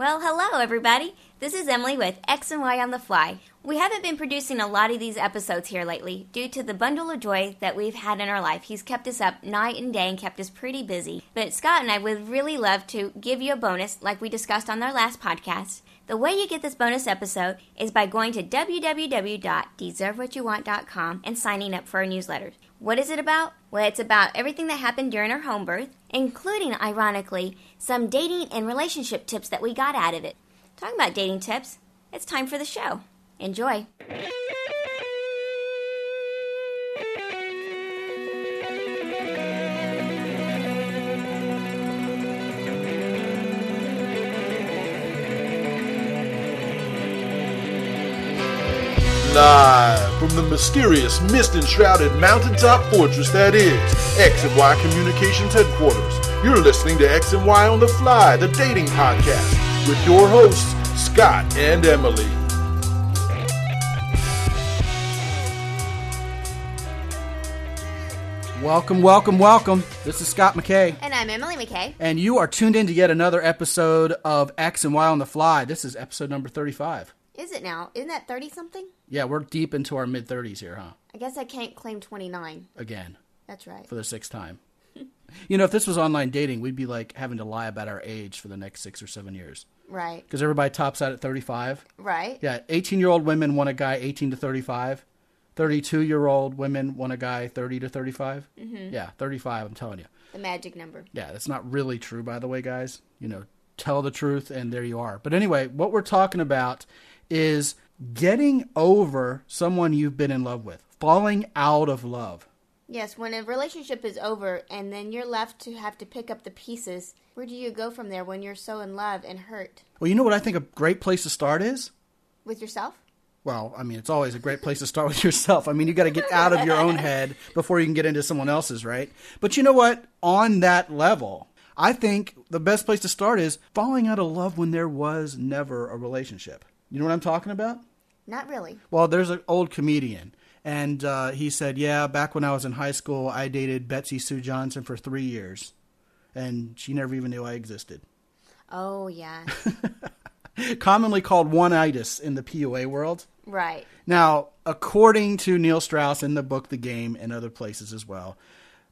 Well, hello, everybody. This is Emily with X and Y on the Fly. We haven't been producing a lot of these episodes here lately due to the bundle of joy that we've had in our life. He's kept us up night and day and kept us pretty busy. But Scott and I would really love to give you a bonus, like we discussed on our last podcast. The way you get this bonus episode is by going to www.deservewhatyouwant.com and signing up for our newsletter. What is it about? Well, it's about everything that happened during our home birth, including, ironically, some dating and relationship tips that we got out of it. Talking about dating tips, it's time for the show. Enjoy. From the mysterious mist enshrouded mountaintop fortress that is X and Y Communications headquarters. You're listening to X and Y on the Fly, the dating podcast, with your hosts, Scott and Emily. Welcome, welcome, welcome. This is Scott McKay, And I'm Emily McKay. and you are tuned in to yet another episode of X and Y on the Fly. This is episode number 35. Is it now? Isn't that 30 something? Yeah, we're deep into our mid 30s here, huh? I guess I can't claim 29. Again, That's right. for the sixth time. you know, if this was online dating, we'd be like having to lie about our age for the next six or seven years. Right. Because everybody tops out at 35. Right. Yeah, 18 year old women want a guy 18 to 35. 32 year old women want a guy 30 to 35. Mm-hmm. Yeah, 35, I'm telling you. The magic number. Yeah, that's not really true, by the way, guys. You know, tell the truth, and there you are. But anyway, what we're talking about is getting over someone you've been in love with, falling out of love. Yes, when a relationship is over and then you're left to have to pick up the pieces, where do you go from there when you're so in love and hurt? Well, you know what I think a great place to start is? With yourself? Well, I mean, it's always a great place to start with yourself. I mean, you got to get out of your own head before you can get into someone else's, right? But you know what? On that level, I think the best place to start is falling out of love when there was never a relationship. You know what I'm talking about? Not really. Well, there's an old comedian, and uh, he said, "Yeah, back when I was in high school, I dated Betsy Sue Johnson for three years, and she never even knew I existed." Oh, yeah. Commonly called one-itis in the PUA world. right. Now, according to Neil Strauss in the book The Game and other places as well,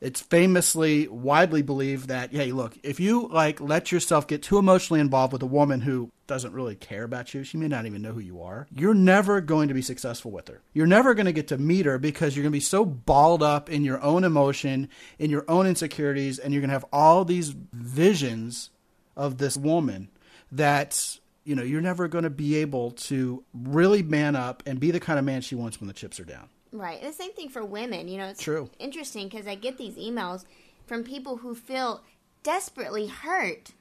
it's famously widely believed that hey, look, if you like let yourself get too emotionally involved with a woman who doesn't really care about you, she may not even know who you are. You're never going to be successful with her. You're never going to get to meet her because you're going to be so balled up in your own emotion, in your own insecurities, and you're going to have all these visions of this woman that you know you're never going to be able to really man up and be the kind of man she wants when the chips are down. Right. And the same thing for women. You know, it's True. interesting because I get these emails from people who feel desperately hurt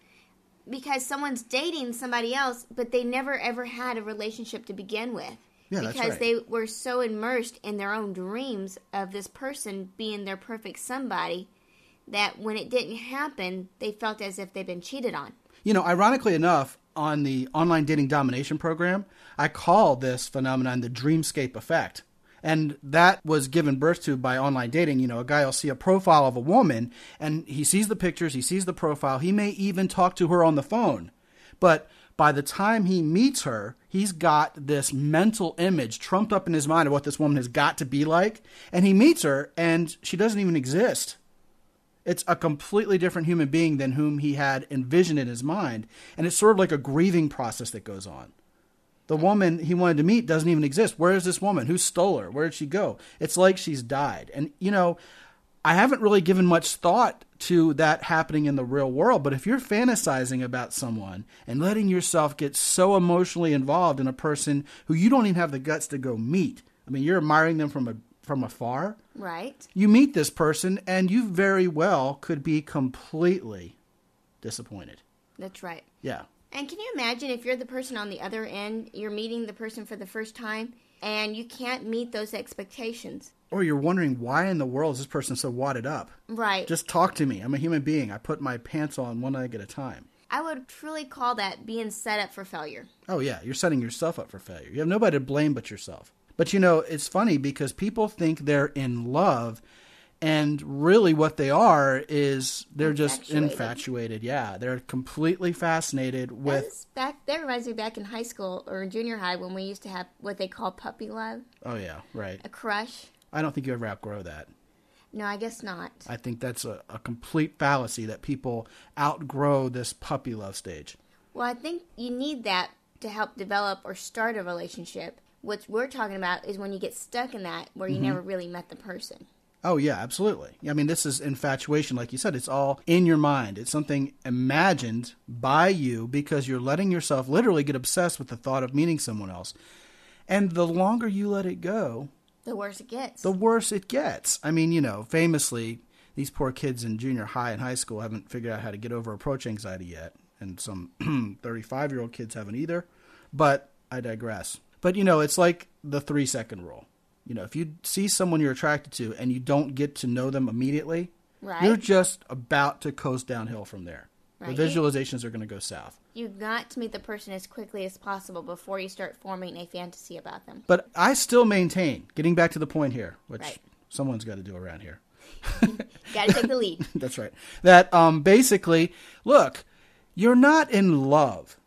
because someone's dating somebody else, but they never ever had a relationship to begin with. Yeah, that's because right. they were so immersed in their own dreams of this person being their perfect somebody that when it didn't happen, they felt as if they'd been cheated on. You know, ironically enough, on the online dating domination program, I call this phenomenon the dreamscape effect. And that was given birth to by online dating. You know, a guy will see a profile of a woman and he sees the pictures, he sees the profile, he may even talk to her on the phone. But by the time he meets her, he's got this mental image trumped up in his mind of what this woman has got to be like. And he meets her and she doesn't even exist. It's a completely different human being than whom he had envisioned in his mind. And it's sort of like a grieving process that goes on. The woman he wanted to meet doesn't even exist. Where is this woman? Who stole her? Where did she go? It's like she's died. And, you know, I haven't really given much thought to that happening in the real world, but if you're fantasizing about someone and letting yourself get so emotionally involved in a person who you don't even have the guts to go meet, I mean, you're admiring them from a from afar, Right? you meet this person and you very well could be completely disappointed. That's right. Yeah. And can you imagine if you're the person on the other end, you're meeting the person for the first time, and you can't meet those expectations? Or you're wondering why in the world is this person so wadded up? Right. Just talk to me. I'm a human being. I put my pants on one leg at a time. I would truly call that being set up for failure. Oh, yeah, you're setting yourself up for failure. You have nobody to blame but yourself. But you know, it's funny because people think they're in love And really, what they are is they're just Infatuated. infatuated. Yeah, they're completely fascinated with. That's back that reminds me back in high school or in junior high when we used to have what they call puppy love, Oh yeah, right. a crush. I don't think you ever outgrow that. No, I guess not. I think that's a, a complete fallacy that people outgrow this puppy love stage. Well, I think you need that to help develop or start a relationship. What we're talking about is when you get stuck in that where you mm-hmm. never really met the person. Oh yeah, absolutely. I mean, this is infatuation, like you said. It's all in your mind. It's something imagined by you because you're letting yourself literally get obsessed with the thought of meeting someone else. And the longer you let it go, The worse it gets. the worse it gets. I mean, you know, famously, these poor kids in junior high and high school haven't figured out how to get over approach anxiety yet, and some 35 year old kids haven't either. But I digress. But you know, it's like the three second rule. You know, if you see someone you're attracted to and you don't get to know them immediately, Right. you're just about to coast downhill from there. Right. The visualizations are going to go south. You've got to meet the person as quickly as possible before you start forming a fantasy about them. But I still maintain, getting back to the point here, which Right. someone's got to do around here. Got to take the lead. That's right. That um, basically, look, you're not in love.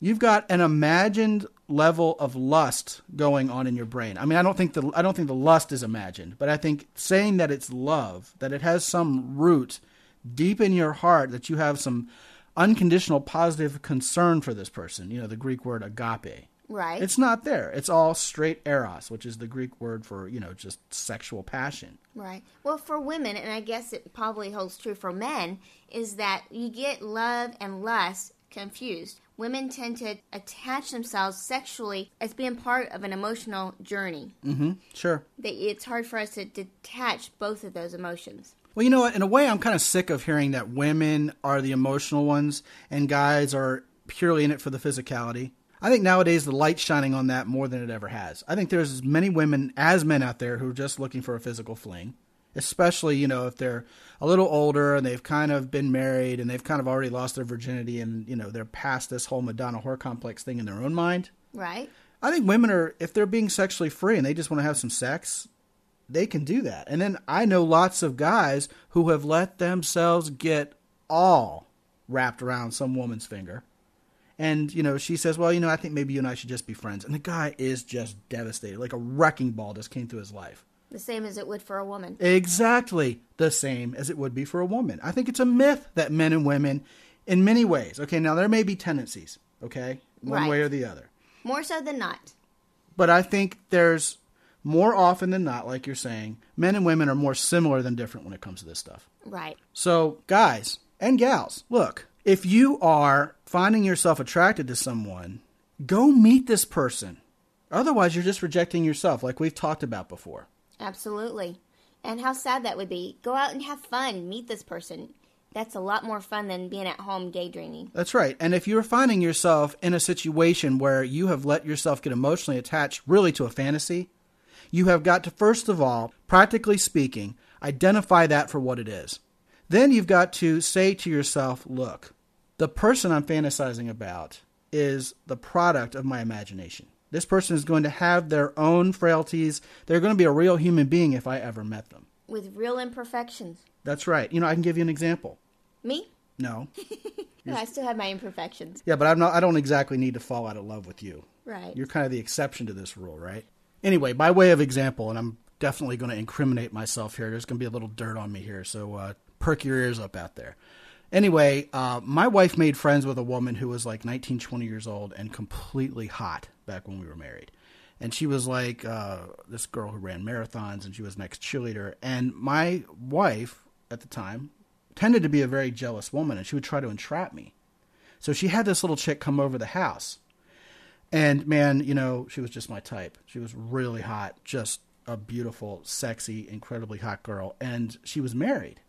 You've got an imagined level of lust going on in your brain. I mean, I don't think the I don't think the lust is imagined, but I think saying that it's love, that it has some root deep in your heart, that you have some unconditional positive concern for this person. You know, the Greek word agape. Right. It's not there. It's all straight eros, which is the Greek word for you know just sexual passion. Right. Well, for women, and I guess it probably holds true for men, is that you get love and lust confused. Women tend to attach themselves sexually as being part of an emotional journey. Mm-hmm. Sure. That it's hard for us to detach both of those emotions. Well, you know what? In a way, I'm kind of sick of hearing that women are the emotional ones and guys are purely in it for the physicality. I think nowadays the light's shining on that more than it ever has. I think there's as many women as men out there who are just looking for a physical fling, especially, you know, if they're a little older and they've kind of been married and they've kind of already lost their virginity and, you know, they're past this whole Madonna whore complex thing in their own mind. Right? I think women are, if they're being sexually free and they just want to have some sex, they can do that. And then I know lots of guys who have let themselves get all wrapped around some woman's finger. And, you know, she says, well, you know, I think maybe you and I should just be friends. And the guy is just devastated. Like a wrecking ball just came through his life. The same as it would for a woman. Exactly the same as it would be for a woman. I think it's a myth that men and women, in many ways, okay, now there may be tendencies, okay, one Right. way or the other. More so than not. But I think there's more often than not, like you're saying, men and women are more similar than different when it comes to this stuff. Right. So, guys and gals, look, if you are finding yourself attracted to someone, go meet this person. Otherwise, you're just rejecting yourself, like we've talked about before. Absolutely. And how sad that would be. Go out and have fun. Meet this person. That's a lot more fun than being at home daydreaming. That's right. And if you're finding yourself in a situation where you have let yourself get emotionally attached really to a fantasy, you have got to, first of all, practically speaking, identify that for what it is. Then you've got to say to yourself, look, the person I'm fantasizing about is the product of my imagination. This person is going to have their own frailties. They're going to be a real human being if I ever met them. With real imperfections. That's right. You know, I can give you an example. Me? No. No, I still have my imperfections. Yeah, but I'm not I don't exactly need to fall out of love with you. Right. You're kind of the exception to this rule, right? Anyway, by way of example, and I'm definitely going to incriminate myself here. There's going to be a little dirt on me here, so uh, perk your ears up out there. Anyway, uh, my wife made friends with a woman who was like 19, 20 years old and completely hot back when we were married. And she was like uh, this girl who ran marathons, and she was an ex cheerleader. And my wife at the time tended to be a very jealous woman, and she would try to entrap me. So she had this little chick come over the house. And man, you know, she was just my type. She was really hot, just a beautiful, sexy, incredibly hot girl. And she was married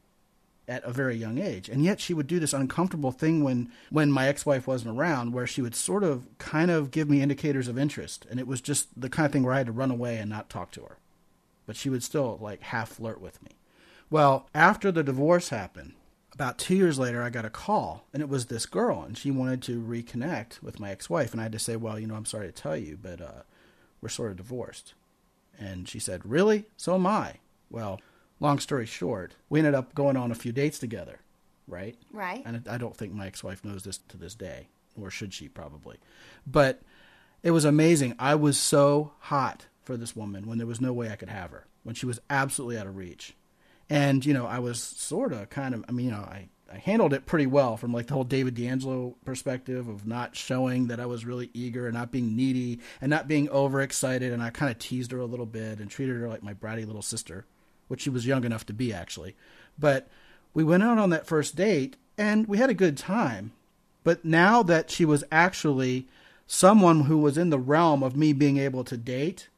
at a very young age. And yet she would do this uncomfortable thing when, when my ex wife wasn't around, where she would sort of kind of give me indicators of interest. And it was just the kind of thing where I had to run away and not talk to her. But she would still like half flirt with me. Well, after the divorce happened, about two years later, I got a call, and it was this girl, and she wanted to reconnect with my ex-wife, and I had to say, "Well, you know, I'm sorry to tell you, but uh, we're sort of divorced." And she said, "Really? So am I." Well, long story short, we ended up going on a few dates together, right? Right. And I don't think my ex-wife knows this to this day, or should she probably. But it was amazing. I was so hot for this woman when there was no way I could have her, when she was absolutely out of reach. And, you know, I was sort of kind of, I mean, you know, I, I handled it pretty well from like the whole David D'Angelo perspective of not showing that I was really eager and not being needy and not being overexcited. And I kind of teased her a little bit and treated her like my bratty little sister, which she was young enough to be actually. But we went out on that first date and we had a good time. But now that she was actually someone who was in the realm of me being able to date,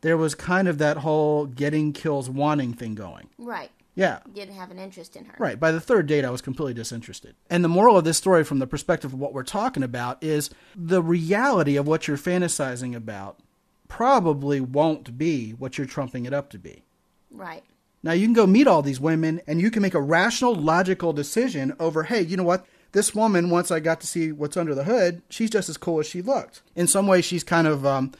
there was kind of that whole getting kills wanting thing going. Right. Yeah. Didn't have an interest in her. Right. By the third date, I was completely disinterested. And the moral of this story, from the perspective of what we're talking about, is the reality of what you're fantasizing about probably won't be what you're trumping it up to be. Right. Now, you can go meet all these women and you can make a rational, logical decision over, hey, you know what? This woman, once I got to see what's under the hood, she's just as cool as she looked. In some ways, she's kind of um,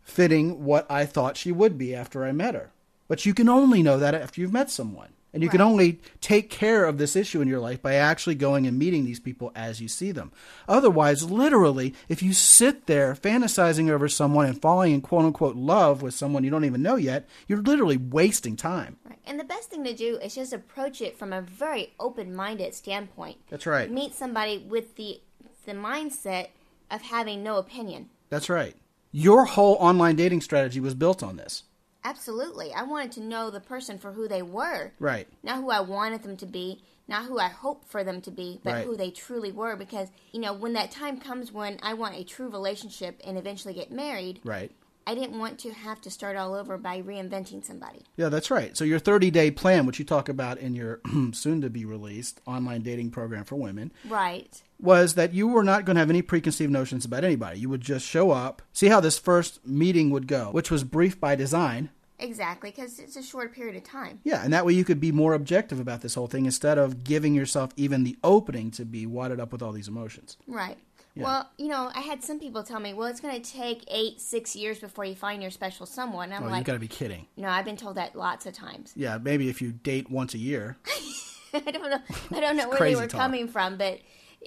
fitting what I thought she would be after I met her. But you can only know that after you've met someone. And you can only take care of this issue in your life by actually going and meeting these people as you see them. Otherwise, literally, if you sit there fantasizing over someone and falling in quote unquote love with someone you don't even know yet, you're literally wasting time. Right. And the best thing to do is just approach it from a very open-minded standpoint. That's right. Meet somebody with the the mindset of having no opinion. That's right. Your whole online dating strategy was built on this. Absolutely. I wanted to know the person for who they were. Right. Not who I wanted them to be, not who I hoped for them to be, but Right. who they truly were. Because, you know, when that time comes when I want a true relationship and eventually get married, Right. I didn't want to have to start all over by reinventing somebody. Yeah, that's right. So your 30 day plan, which you talk about in your soon to be released online dating program for women, Right. Was that you were not going to have any preconceived notions about anybody. You would just show up, see how this first meeting would go, which was brief by design. Exactly, because it's a short period of time. Yeah, and that way you could be more objective about this whole thing instead of giving yourself even the opening to be wadded up with all these emotions. Right. Yeah. Well, you know, I had some people tell me, well, it's going to take eight, six years before you find your special someone. I'm Oh, you like, got to be kidding. no, I've been told that lots of times. Yeah, maybe if you date once a year. I don't know. I don't know where they were talk. coming from, but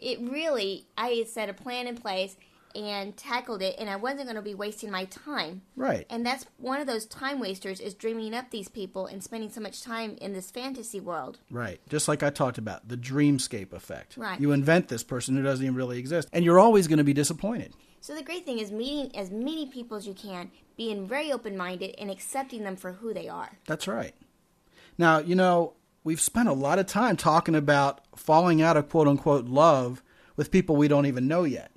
it really, I had set a plan in place and tackled it, and I wasn't going to be wasting my time. Right. And that's one of those time wasters is dreaming up these people and spending so much time in this fantasy world. Right. Just like I talked about, the dreamscape effect. Right. You invent this person who doesn't even really exist, and you're always going to be disappointed. So the great thing is meeting as many people as you can, being very open-minded, and accepting them for who they are. That's right. Now, you know, we've spent a lot of time talking about falling out of quote unquote love with people we don't even know yet.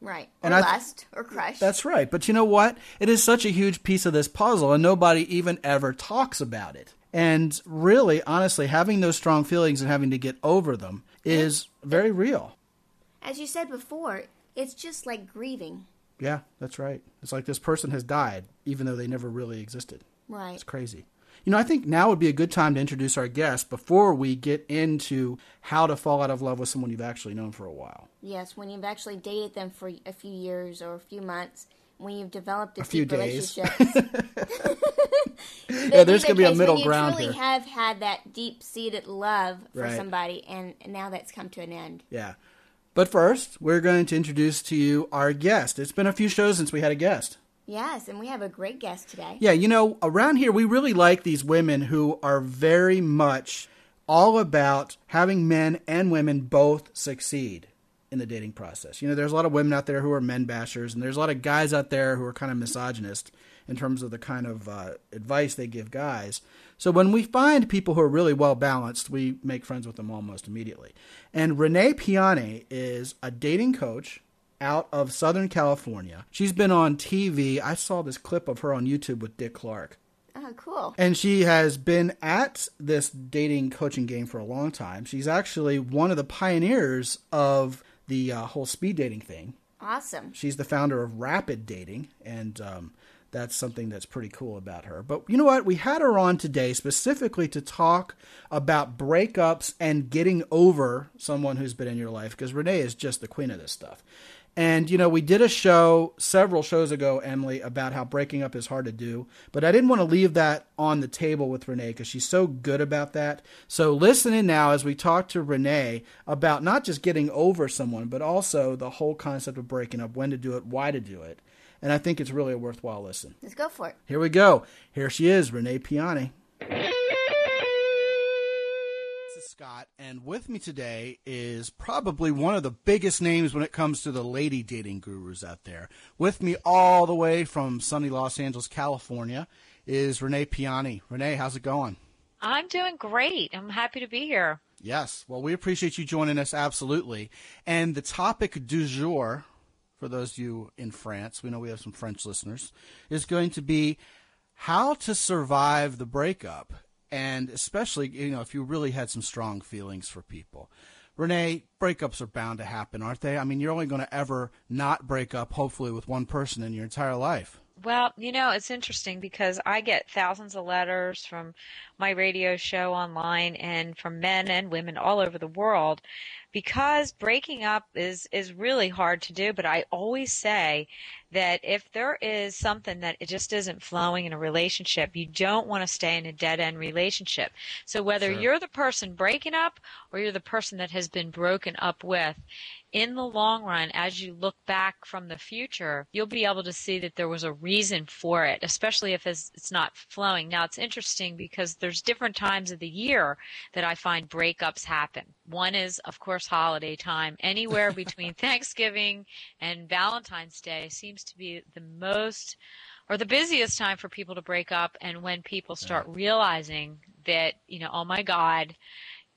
Right. Or And I lust or crush. That's right. But you know what? It is such a huge piece of this puzzle, and nobody even ever talks about it. And really, honestly, having those strong feelings and having to get over them is very real. As you said before, it's just like grieving. Yeah, that's right. It's like this person has died, even though they never really existed. Right. It's crazy. You know, I think now would be a good time to introduce our guest before we get into how to fall out of love with someone you've actually known for a while. Yes, when you've actually dated them for a few years or a few months, when you've developed a, A few days. Yeah, there's going to be a middle ground you here. truly have had that deep-seated love for Right. somebody, and now that's come to an end. Yeah. But first, we're going to introduce to you our guest. It's been a few shows since we had a guest. Yes, and we have a great guest today. Yeah, you know, around here we really like these women who are very much all about having men and women both succeed in the dating process. You know, there's a lot of women out there who are men bashers, and there's a lot of guys out there who are kind of misogynist in terms of the kind of uh, advice they give guys. So when we find people who are really well balanced, we make friends with them almost immediately. And Renee Piane is a dating coach out of Southern California. She's been on TV. I saw this clip of her on YouTube with Dick Clark. Oh, cool. And she has been at this dating coaching game for a long time. She's actually one of the pioneers of the uh, whole speed dating thing. Awesome. She's the founder of Rapid Dating, and um, that's something that's pretty cool about her. But you know what? We had her on today specifically to talk about breakups and getting over someone who's been in your life because Renee is just the queen of this stuff. And, you know, we did a show several shows ago, Emily, about how breaking up is hard to do. But I didn't want to leave that on the table with Renee because she's so good about that. So listen in now as we talk to Renee about not just getting over someone, but also the whole concept of breaking up, when to do it, why to do it. And I think it's really a worthwhile listen. Let's go for it. Here we go. Here she is, Renee Piane. Scott, and with me today is probably one of the biggest names when it comes to the lady dating gurus out there. With me all the way from sunny Los Angeles, California, is Renee Piane. Renee, how's it going? I'm doing great. I'm happy to be here. Yes. Well, we appreciate you joining us, absolutely. And the topic du jour, for those of you in France, we know we have some French listeners, is going to be how to survive the breakup and especially you know if you really had some strong feelings for people. Renee, breakups are bound to happen, aren't they? I mean, you're only going to ever not break up, hopefully, with one person in your entire life. Well, you know, it's interesting because I get thousands of letters from my radio show online and from men and women all over the world because breaking up is is really hard to do, but I always say that if there is something that it just isn't flowing in a relationship, you don't want to stay in a dead end relationship. So whether sure. you're the person breaking up or you're the person that has been broken up with, in the long run, as you look back from the future, you'll be able to see that there was a reason for it, especially if it's not flowing. Now, it's interesting because there's different times of the year that I find breakups happen. One is, of course, holiday time. Anywhere between Thanksgiving and Valentine's Day seems to be the most or the busiest time for people to break up and when people start realizing that, you know, oh my God,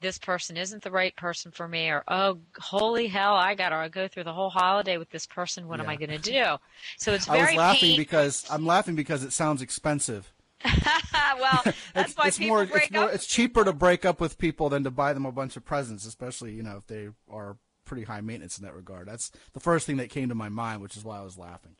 this person isn't the right person for me or oh holy hell i gotta go through the whole holiday with this person what yeah. am i going to do so it's very i was laughing pain- because i'm laughing because it sounds expensive well that's it's, why it's people more, break it's more it's cheaper to break up with people than to buy them a bunch of presents especially you know if they are pretty high maintenance in that regard. That's the first thing that came to my mind which is why i was laughing.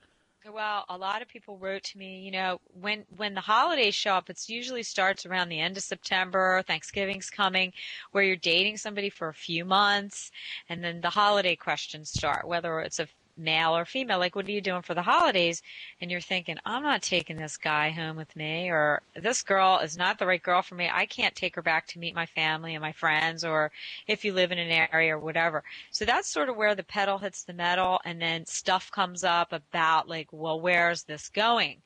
Well, a lot of people wrote to me, you know, when when the holidays show up, it usually starts around the end of September, Thanksgiving's coming, where you're dating somebody for a few months, and then the holiday questions start, whether it's a male or female, like what are you doing for the holidays? And you're thinking, I'm not taking this guy home with me, or this girl is not the right girl for me. I can't take her back to meet my family and my friends, or if you live in an area or whatever. So that's sort of where the pedal hits the metal, and then stuff comes up about like, well, where's this going?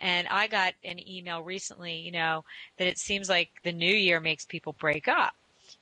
And I got an email recently, you know, that it seems like the new year makes people break up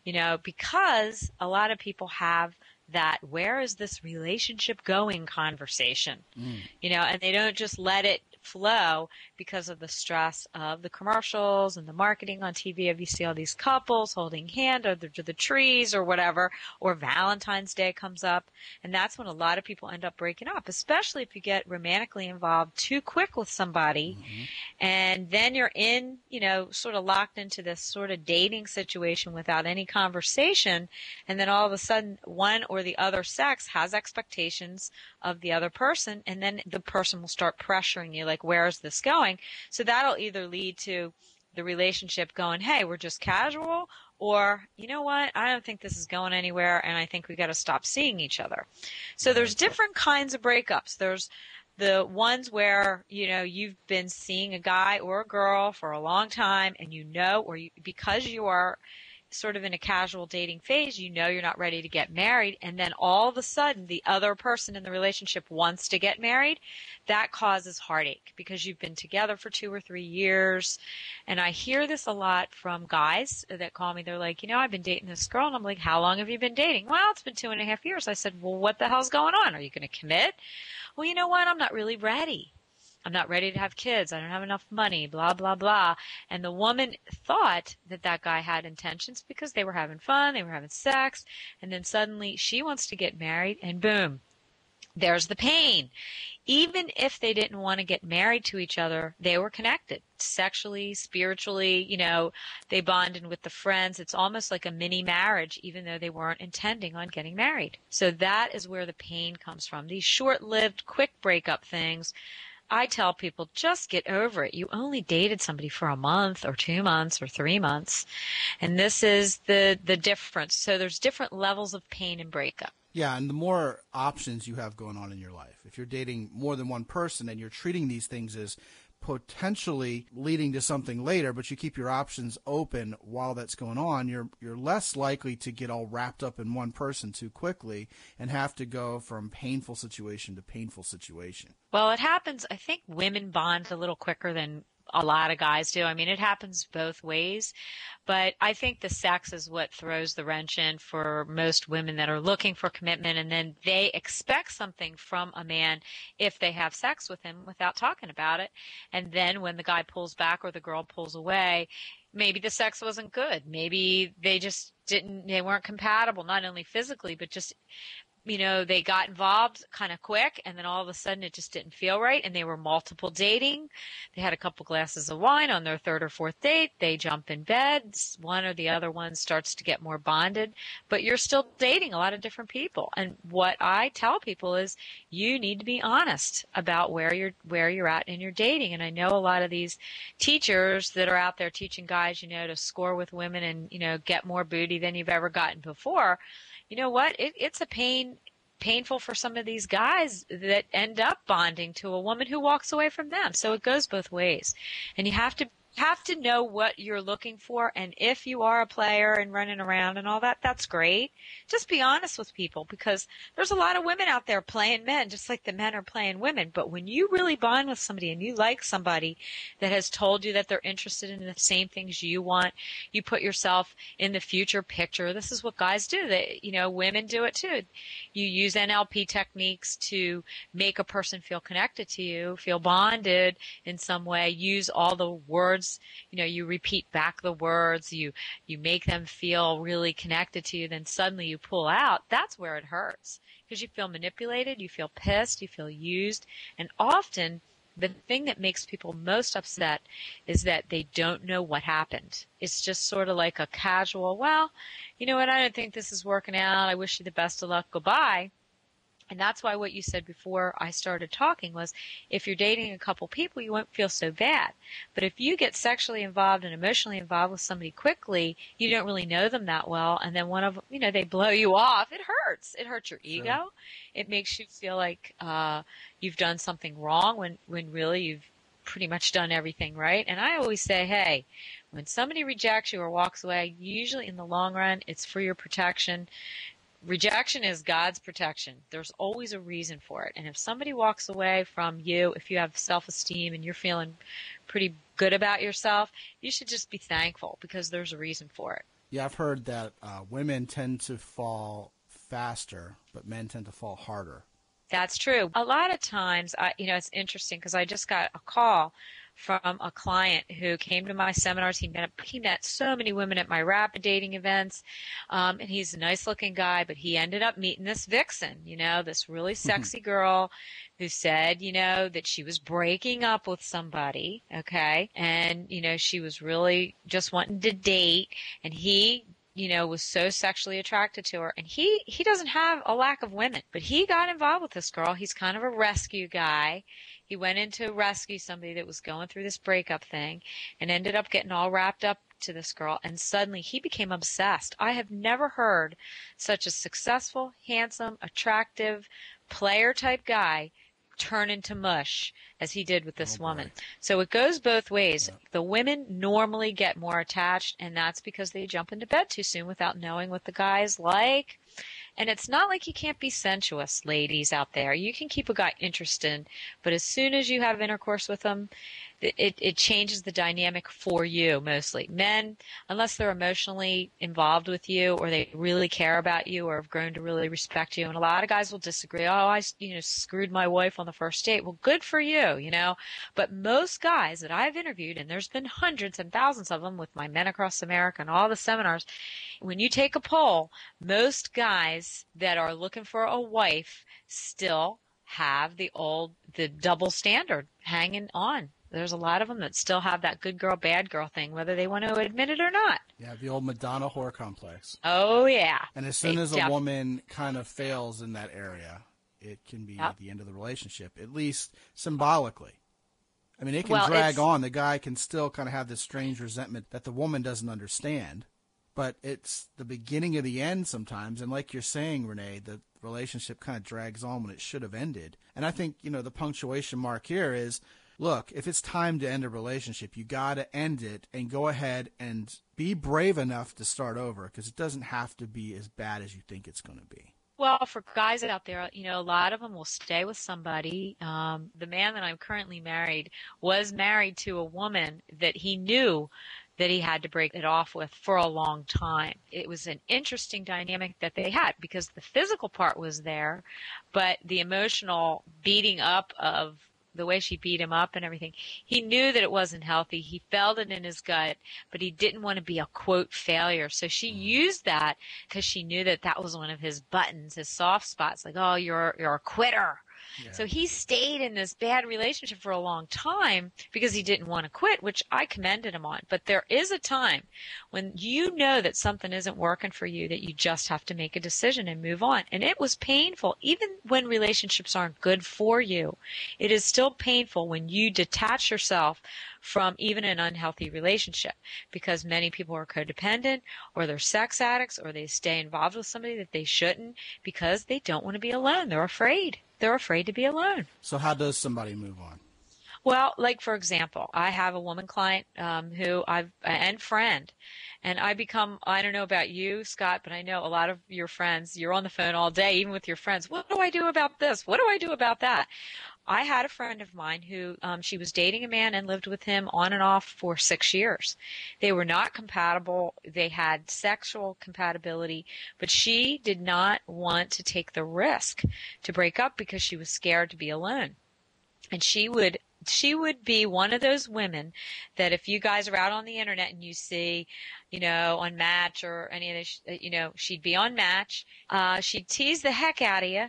you know, because a lot of people have that where is this relationship going conversation mm. you know and they don't just let it flow because of the stress of the commercials and the marketing on TV. If you see all these couples holding hand under the trees or whatever, or Valentine's Day comes up, and that's when a lot of people end up breaking up, especially if you get romantically involved too quick with somebody, mm-hmm. and then you're in, you know, sort of locked into this sort of dating situation without any conversation, and then all of a sudden one or the other sex has expectations of the other person, and then the person will start pressuring you, like, where is this going? So that'll either lead to the relationship going, hey, we're just casual, or you know what, I don't think this is going anywhere, and I think we got to stop seeing each other. So there's different kinds of breakups. There's the ones where you know you've been seeing a guy or a girl for a long time and you know or you, because you are sort of in a casual dating phase, you know you're not ready to get married, and then all of a sudden the other person in the relationship wants to get married, that causes heartache because you've been together for two or three years. And I hear this a lot from guys that call me. They're like, you know, I've been dating this girl, and I'm like, how long have you been dating? Well, it's been two and a half years. I said, well, what the hell's going on? Are you going to commit? Well, you know what? I'm not really ready. I'm not ready to have kids. I don't have enough money, blah, blah, blah. And the woman thought that that guy had intentions because they were having fun, they were having sex, and then suddenly she wants to get married, and boom, there's the pain. Even if they didn't want to get married to each other, they were connected sexually, spiritually, you know, they bonded with the friends. It's almost like a mini marriage, even though they weren't intending on getting married. So that is where the pain comes from. These short lived, quick breakup things I tell people just get over it. You only dated somebody for a month or two months or three months. And this is the, the difference. So there's different levels of pain and breakup. Yeah, and the more options you have going on in your life, if you're dating more than one person and you're treating these things as potentially leading to something later, but you keep your options open while that's going on, you're you're less likely to get all wrapped up in one person too quickly and have to go from painful situation to painful situation. Well, it happens. I think women bond a little quicker than a lot of guys do. I mean, it happens both ways, but I think the sex is what throws the wrench in for most women that are looking for commitment and then they expect something from a man if they have sex with him without talking about it. And then when the guy pulls back or the girl pulls away, maybe the sex wasn't good. Maybe they just didn't, they weren't compatible, not only physically, but just you know, they got involved kind of quick and then all of a sudden it just didn't feel right and they were multiple dating. They had a couple glasses of wine on their third or fourth date. They jump in bed. One or the other one starts to get more bonded, but you're still dating a lot of different people. And what I tell people is you need to be honest about where you're, where you're at in your dating. And I know a lot of these teachers that are out there teaching guys, you know, to score with women and, you know, get more booty than you've ever gotten before you know what? It, it's a pain, painful for some of these guys that end up bonding to a woman who walks away from them. So it goes both ways. And you have to have to know what you're looking for and if you are a player and running around and all that that's great. Just be honest with people because there's a lot of women out there playing men just like the men are playing women. But when you really bond with somebody and you like somebody that has told you that they're interested in the same things you want you put yourself in the future picture this is what guys do. That you know women do it too. You use NLP techniques to make a person feel connected to you feel bonded in some way use all the words words, you know, you repeat back the words, you, you make them feel really connected to you, then suddenly you pull out, that's where it hurts. Because you feel manipulated, you feel pissed, you feel used, and often the thing that makes people most upset is that they don't know what happened. It's just sort of like a casual, well, you know what, I don't think this is working out, I wish you the best of luck, goodbye. And that's why what you said before I started talking was if you're dating a couple people, you won't feel so bad. But if you get sexually involved and emotionally involved with somebody quickly, you don't really know them that well. And then one of them, you know, they blow you off. It hurts. It hurts your ego. Sure. It makes you feel like, uh, you've done something wrong when, when really you've pretty much done everything right. And I always say, hey, when somebody rejects you or walks away, usually in the long run, it's for your protection rejection is God's protection. There's always a reason for it. And if somebody walks away from you, if you have self esteem and you're feeling pretty good about yourself, you should just be thankful because there's a reason for it. Yeah, I've heard that uh, women tend to fall faster, but men tend to fall harder. That's true. A lot of times, I, you know, it's interesting because I just got a call from a client who came to my seminars. He met he met so many women at my rapid dating events, um, and he's a nice looking guy. But he ended up meeting this vixen, you know, this really mm-hmm. sexy girl who said, you know, that she was breaking up with somebody, okay, and you know she was really just wanting to date, and he you know, was so sexually attracted to her. And he, he doesn't have a lack of women, but he got involved with this girl. He's kind of a rescue guy. He went in to rescue somebody that was going through this breakup thing and ended up getting all wrapped up to this girl and suddenly he became obsessed. I have never heard such a successful, handsome, attractive, player type guy turn into mush as he did with this oh, woman. So it goes both ways. Yeah. The women normally get more attached and that's because they jump into bed too soon without knowing what the guy's like and it's not like you can't be sensuous, ladies out there. You can keep a guy interested, but as soon as you have intercourse with him, it, it changes the dynamic for you mostly. Men, unless they're emotionally involved with you or they really care about you or have grown to really respect you. And a lot of guys will disagree. Oh, I, you know, screwed my wife on the first date. Well, good for you, you know. But most guys that I've interviewed, and there's been hundreds and thousands of them with my Men Across America and all the seminars, when you take a poll, most guys that are looking for a wife still have the old, the double standard hanging on there's a lot of them that still have that good girl, bad girl thing, whether they want to admit it or not. Yeah, the old Madonna whore complex. Oh, yeah. And as soon they as a def- woman kind of fails in that area, it can be yep. the end of the relationship, at least symbolically. I mean, it can well, drag on. The guy can still kind of have this strange resentment that the woman doesn't understand, but it's the beginning of the end sometimes. And like you're saying, Renee, the relationship kind of drags on when it should have ended. And I think, you know, the punctuation mark here is look, if it's time to end a relationship, you got to end it and go ahead and be brave enough to start over because it doesn't have to be as bad as you think it's going to be. Well, for guys out there, you know, a lot of them will stay with somebody. Um, the man that I'm currently married was married to a woman that he knew that he had to break it off with for a long time. It was an interesting dynamic that they had because the physical part was there, but the emotional beating up of the way she beat him up and everything. He knew that it wasn't healthy. He felt it in his gut, but he didn't want to be a quote failure. So she mm. used that because she knew that that was one of his buttons, his soft spots. Like, oh, you're you're a quitter. So he stayed in this bad relationship for a long time because he didn't want to quit, which I commended him on. But there is a time when you know that something isn't working for you that you just have to make a decision and move on. And it was painful, even when relationships aren't good for you. It is still painful when you detach yourself from even an unhealthy relationship because many people are codependent or they're sex addicts or they stay involved with somebody that they shouldn't because they don't want to be alone. They're afraid they're afraid to be alone. So how does somebody move on? Well, like for example, I have a woman client um, who I've and friend, and I become I don't know about you, Scott, but I know a lot of your friends. You're on the phone all day, even with your friends. What do I do about this? What do I do about that? I had a friend of mine who um, she was dating a man and lived with him on and off for six years. They were not compatible. They had sexual compatibility, but she did not want to take the risk to break up because she was scared to be alone. And she would she would be one of those women that if you guys are out on the internet and you see, you know, on Match or any of this, you know, she'd be on Match. Uh, she'd tease the heck out of you,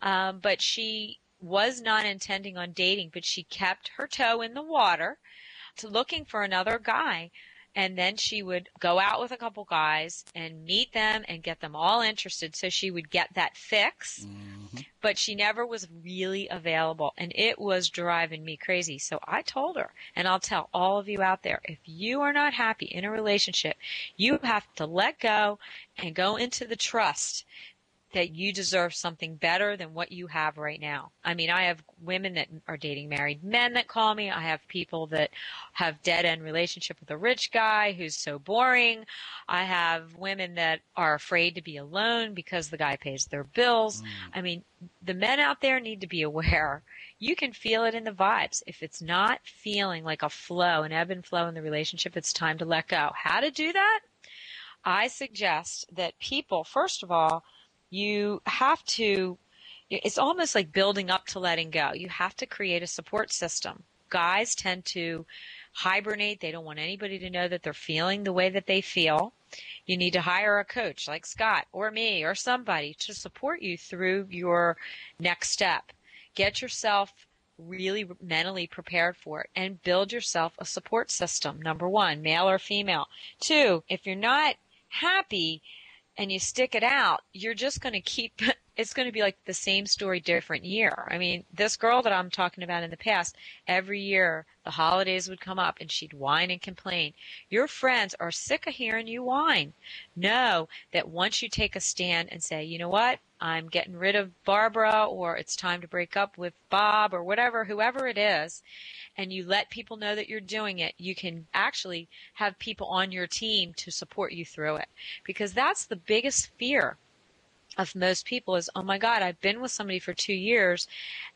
um, but she was not intending on dating, but she kept her toe in the water to looking for another guy. And then she would go out with a couple guys and meet them and get them all interested. So she would get that fix, mm-hmm. but she never was really available. And it was driving me crazy. So I told her, and I'll tell all of you out there, if you are not happy in a relationship, you have to let go and go into the trust that you deserve something better than what you have right now. I mean, I have women that are dating married men that call me. I have people that have dead end relationship with a rich guy who's so boring. I have women that are afraid to be alone because the guy pays their bills. Mm. I mean, the men out there need to be aware. You can feel it in the vibes. If it's not feeling like a flow, an ebb and flow in the relationship, it's time to let go. How to do that? I suggest that people, first of all, you have to it's almost like building up to letting go. You have to create a support system. Guys tend to hibernate. They don't want anybody to know that they're feeling the way that they feel. You need to hire a coach like Scott or me or somebody to support you through your next step. Get yourself really mentally prepared for it and build yourself a support system. Number one, male or female. Two, if you're not happy, and you stick it out, you're just going to keep, it's going to be like the same story, different year. I mean, this girl that I'm talking about in the past, every year the holidays would come up and she'd whine and complain. Your friends are sick of hearing you whine. Know that once you take a stand and say, you know what? I'm getting rid of Barbara or it's time to break up with Bob or whatever, whoever it is, and you let people know that you're doing it, you can actually have people on your team to support you through it. Because that's the biggest fear of most people is, oh my God, I've been with somebody for two years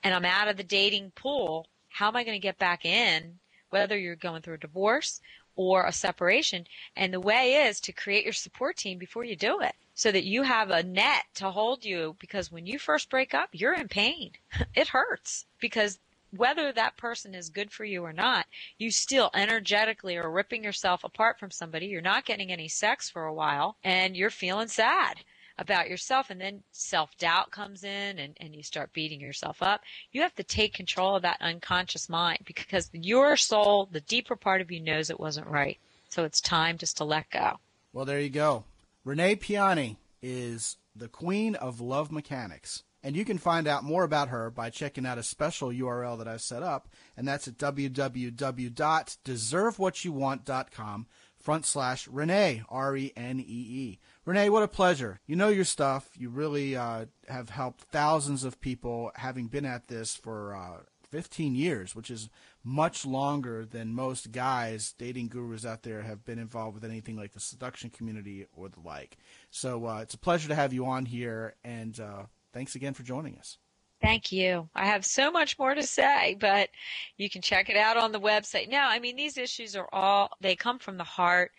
and I'm out of the dating pool. How am I going to get back in? Whether you're going through a divorce or a separation. And the way is to create your support team before you do it so that you have a net to hold you because when you first break up, you're in pain. it hurts because whether that person is good for you or not, you still energetically are ripping yourself apart from somebody. You're not getting any sex for a while and you're feeling sad about yourself and then self doubt comes in and, and you start beating yourself up. You have to take control of that unconscious mind because your soul, the deeper part of you knows it wasn't right. So it's time just to let go. Well, there you go. Renee Piane is the queen of love mechanics. And you can find out more about her by checking out a special URL that I've set up, and that's at www.deservewhatyouwant.com front slash Renee, R E N E E. Renee, what a pleasure. You know your stuff. You really uh, have helped thousands of people, having been at this for uh, 15 years, which is much longer than most guys, dating gurus out there, have been involved with anything like the seduction community or the like. So uh, it's a pleasure to have you on here, and uh, thanks again for joining us. Thank you. I have so much more to say, but you can check it out on the website. No, I mean, these issues are all, they come from the heart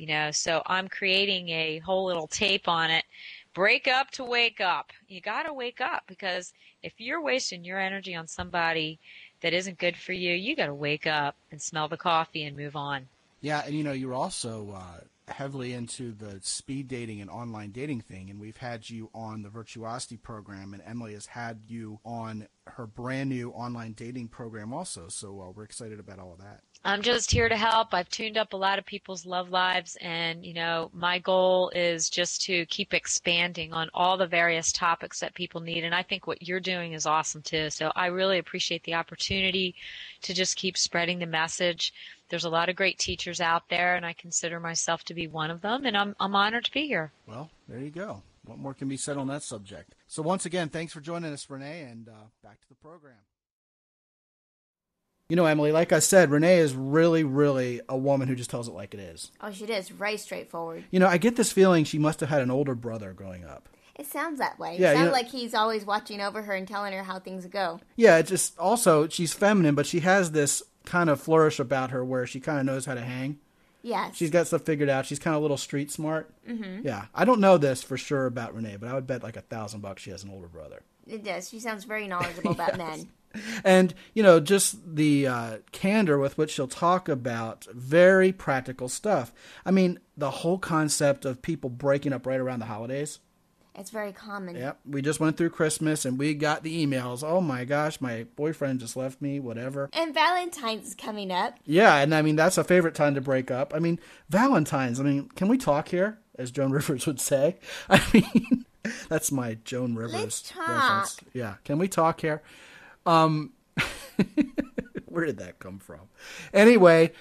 you know, so I'm creating a whole little tape on it. Break up to wake up. You got to wake up because if you're wasting your energy on somebody that isn't good for you, you got to wake up and smell the coffee and move on. Yeah, and you know, you're also uh, heavily into the speed dating and online dating thing, and we've had you on the Virtuosity program, and Emily has had you on her brand new online dating program also. So uh, we're excited about all of that. I'm just here to help. I've tuned up a lot of people's love lives and, you know, my goal is just to keep expanding on all the various topics that people need. And I think what you're doing is awesome too. So I really appreciate the opportunity to just keep spreading the message. There's a lot of great teachers out there and I consider myself to be one of them and I'm, I'm honored to be here. Well, there you go. What more can be said on that subject? So once again, thanks for joining us, Renee, and uh, back to the program. You know, Emily, like I said, Renee is really, really a woman who just tells it like it is. Oh, she does. Very straightforward. You know, I get this feeling she must have had an older brother growing up. It sounds that way. Yeah, it sounds you know- like he's always watching over her and telling her how things go. Yeah, it's just also she's feminine, but she has this kind of flourish about her where she kind of knows how to hang. Yes. She's got stuff figured out. She's kind of a little street smart. Mm-hmm. Yeah, I don't know this for sure about Renee, but I would bet like a thousand bucks she has an older brother. it does. She sounds very knowledgeable about men. And you know just the uh, candor with which she'll talk about very practical stuff. I mean the whole concept of people breaking up right around the holidays. It's very common. yep. We just went through christmas and we got the emails. Oh my gosh my boyfriend just left me whatever. And Valentine's is coming up. yeah and i mean that's a favorite time to break up. I mean valentine's i mean can we talk here as joan rivers would say? I mean that's my joan rivers Let's talk. reference. Yeah can we talk here um where did that come from? Anyway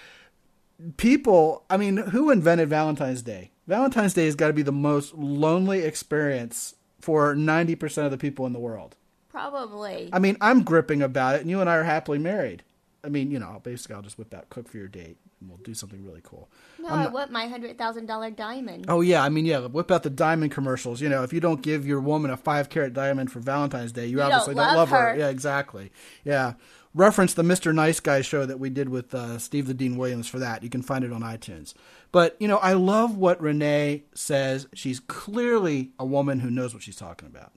people i mean who invented valentine's day? Valentine's day has got to be the most lonely experience for 90% of the people in the world. Probably. i mean i'm gripping about it and you and i are happily married i mean you know basically i'll just whip out cook for your date and we'll do something really cool no, I want my hundred thousand dollar diamond. Oh yeah, I mean yeah, whip out the diamond commercials. You know, if you don't give your woman a five carat diamond for Valentine's Day, you, don't obviously don't love love her. her. Yeah, exactly. Yeah, reference the Mr. Nice Guy show that we did with uh, Steve the Dean Williams for that. You can find it on iTunes. But you know, I love what Renee says. She's clearly a woman who knows what she's talking about.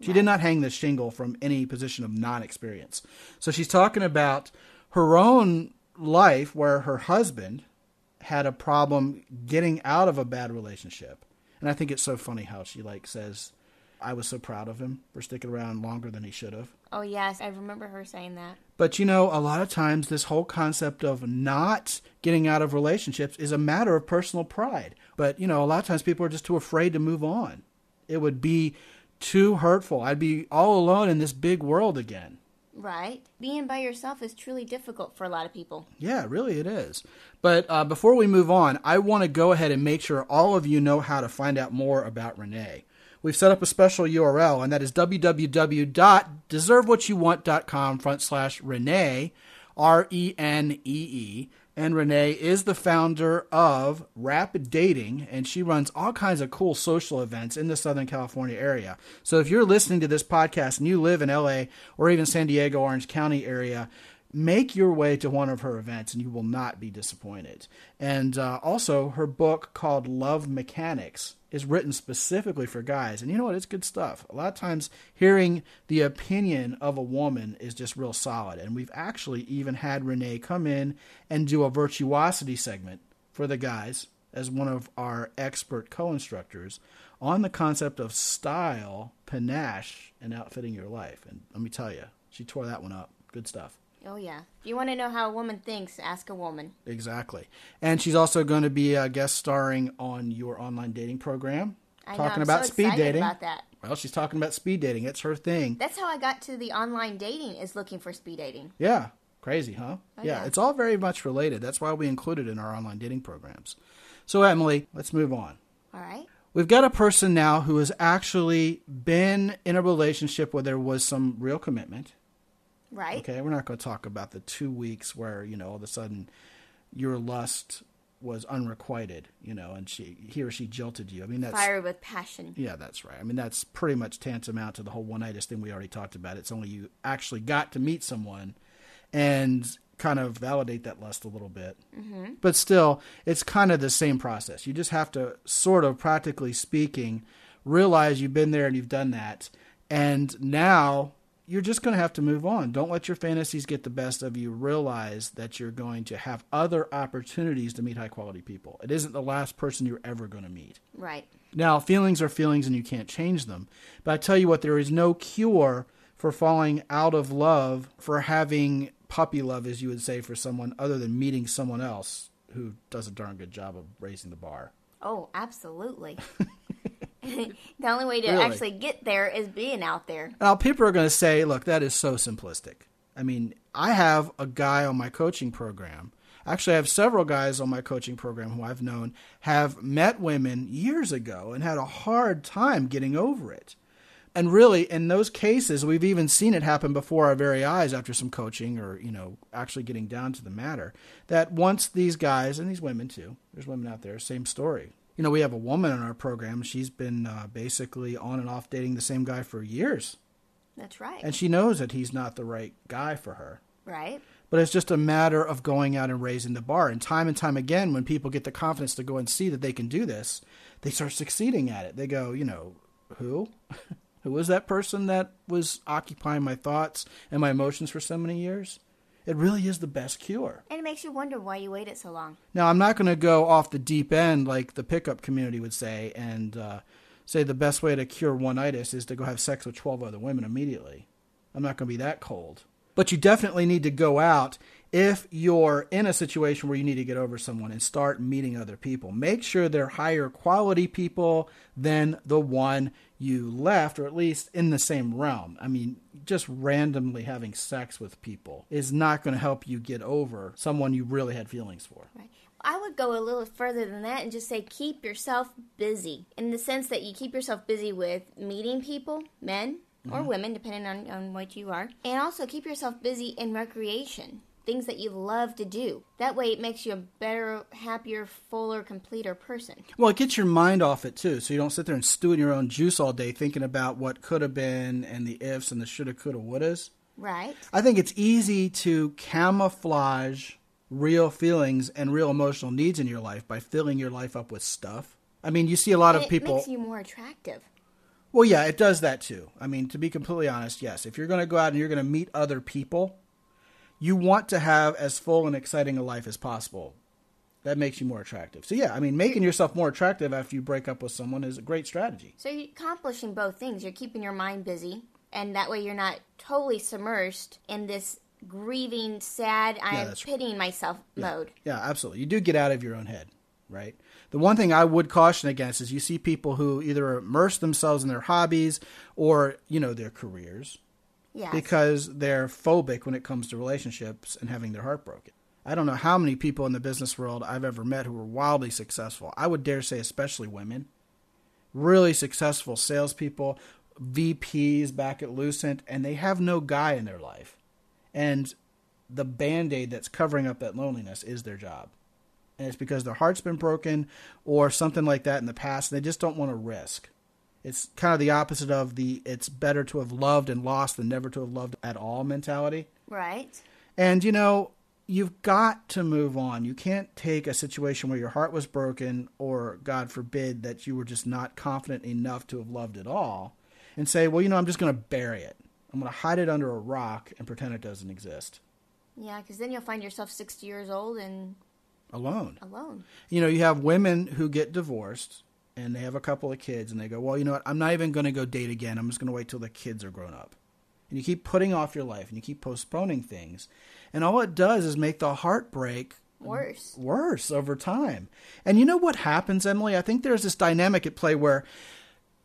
She did not hang this shingle from any position of non-experience. So she's talking about her own life where her husband had a problem getting out of a bad relationship. And I think it's so funny how she like says, I was so proud of him for sticking around longer than he should have. Oh yes, I remember her saying that. But you know, a lot of times this whole concept of not getting out of relationships is a matter of personal pride. But you know, a lot of times people are just too afraid to move on. It would be too hurtful. I'd be all alone in this big world again. Right. Being by yourself is truly difficult for a lot of people. Yeah, really it is. But uh, before we move on, I want to go ahead and make sure all of you know how to find out more about Renee. We've set up a special URL, and that is www.deservewhatyouwant.com front slash Renee, R E N E E. And Renee is the founder of Rapid Dating, and she runs all kinds of cool social events in the Southern California area. So if you're listening to this podcast and you live in LA or even San Diego, Orange County area, make your way to one of her events and you will not be disappointed. And uh, also, her book called Love Mechanics is written specifically for guys. And you know what? It's good stuff. A lot of times, hearing the opinion of a woman is just real solid. And we've actually even had Renee come in and do a virtuosity segment for the guys as one of our expert co instructors on the concept of style, panache, and outfitting your life. And let me tell you, she tore that one up. Good stuff. Oh yeah. If you want to know how a woman thinks, ask a woman. Exactly. And she's also going to be uh, guest starring on your online dating program, I know, talking I'm about so speed dating. About that. Well, she's talking about speed dating. It's her thing. That's how I got to the online dating. Is looking for speed dating. Yeah. Crazy, huh? Oh, yeah, yeah. it's all very much related. That's why we include it in our online dating programs. So, Emily, let's move on. All right. We've got a person now who has actually been in a relationship where there was some real commitment. Right. Okay, we're not going to talk about the two weeks where you know all of a sudden your lust was unrequited, you know, and she he or she jilted you. I mean that's Fire with passion. yeah, that's right. I mean that's pretty much tantamount to the whole one nightish thing we already talked about. It's only you actually got to meet someone and kind of validate that lust a little bit. Mm-hmm. But still, it's kind of the same process. You just have to sort of practically speaking realize you've been there and you've done that, and now you're just going to have to move on. Don't let your fantasies get the best of you. Realize that you're going to have other opportunities to meet high quality people. It isn't the last person you're ever going to meet. Right. Now, feelings are feelings and you can't change them. But I tell you what, there is no cure for falling out of love, for having puppy love, as you would say, for someone other than meeting someone else who does a darn good job of raising the bar. Oh, absolutely. the only way to Really? actually get there is being out there. Now, people are going to say, look, that is so simplistic. I mean, I have a guy on my coaching program. Actually, I have several guys on my coaching program who I've known have met women years ago and had a hard time getting over it. And really, in those cases, we've even seen it happen before our very eyes after some coaching or, you know, actually getting down to the matter. That once these guys, and these women too, there's women out there, same story. You know, we have a woman in our program. She's been uh, basically on and off dating the same guy for years. That's right. And she knows that he's not the right guy for her. right. But it's just a matter of going out and raising the bar. And time and time again, when people get the confidence to go and see that they can do this, they start succeeding at it. They go, you know, who? who was that person that was occupying my thoughts and my emotions for so many years? It really is the best cure. And it makes you wonder why you waited so long. Now, I'm not going to go off the deep end like the pickup community would say and uh, say the best way to cure one-itis is to go have sex with 12 other women immediately. I'm not going to be that cold. But you definitely need to go out if you're in a situation where you need to get over someone and start meeting other people. Make sure they're higher quality people than the one you left, or at least in the same realm. I mean, just randomly having sex with people is not going to help you get over someone you really had feelings for. Right. I would go a little further than that and just say keep yourself busy in the sense that you keep yourself busy with meeting people, men or mm-hmm. women, depending on, on what you are, and also keep yourself busy in recreation, things that you love to do. That way it makes you a better, happier, fuller, completer person. Well, it gets your mind off it too, so you don't sit there and stew in your own juice all day thinking about what could have been and the ifs and the shoulda, coulda, wouldas. Right? I think it's easy to camouflage real feelings and real emotional needs in your life by filling your life up with stuff. I mean, you see a lot And of it people. makes you more attractive. Well, yeah, it does that too. I mean, to be completely honest, yes. If you're going to go out and you're going to meet other people, you want to have as full and exciting a life as possible. That makes you more attractive. So, yeah, I mean, making yourself more attractive after you break up with someone is a great strategy. So you're accomplishing both things. You're keeping your mind busy, and that way you're not totally submersed in this grieving, sad, I am that's- pitying myself mode. Yeah, absolutely. You do get out of your own head, right? The one thing I would caution against is you see people who either immerse themselves in their hobbies or, you know, their careers Yes. because they're phobic when it comes to relationships and having their heart broken. I don't know how many people in the business world I've ever met who were wildly successful. I would dare say, especially women, really successful salespeople, VPs back at Lucent, and they have no guy in their life. And the band aid that's covering up that loneliness is their job. And it's because their heart's been broken or something like that in the past, and they just don't want to risk. It's kind of the opposite of the it's better to have loved and lost than never to have loved at all mentality. right. And you know, you've got to move on. You can't take a situation where your heart was broken or God forbid that you were just not confident enough to have loved at all and say, "Well, you know, I'm just going to bury it. I'm going to hide it under a rock and pretend it doesn't exist." Yeah, because then you'll find yourself 60 years old and Alone. alone. You know, you have women who get divorced and they have a couple of kids and they go, "Well, you know what? I'm not even going to go date again. I'm just going to wait till the kids are grown up." And you keep putting off your life and you keep postponing things. And all it does is make the heartbreak Worse. worse over time. And you know what happens, Emily? I think there's this dynamic at play where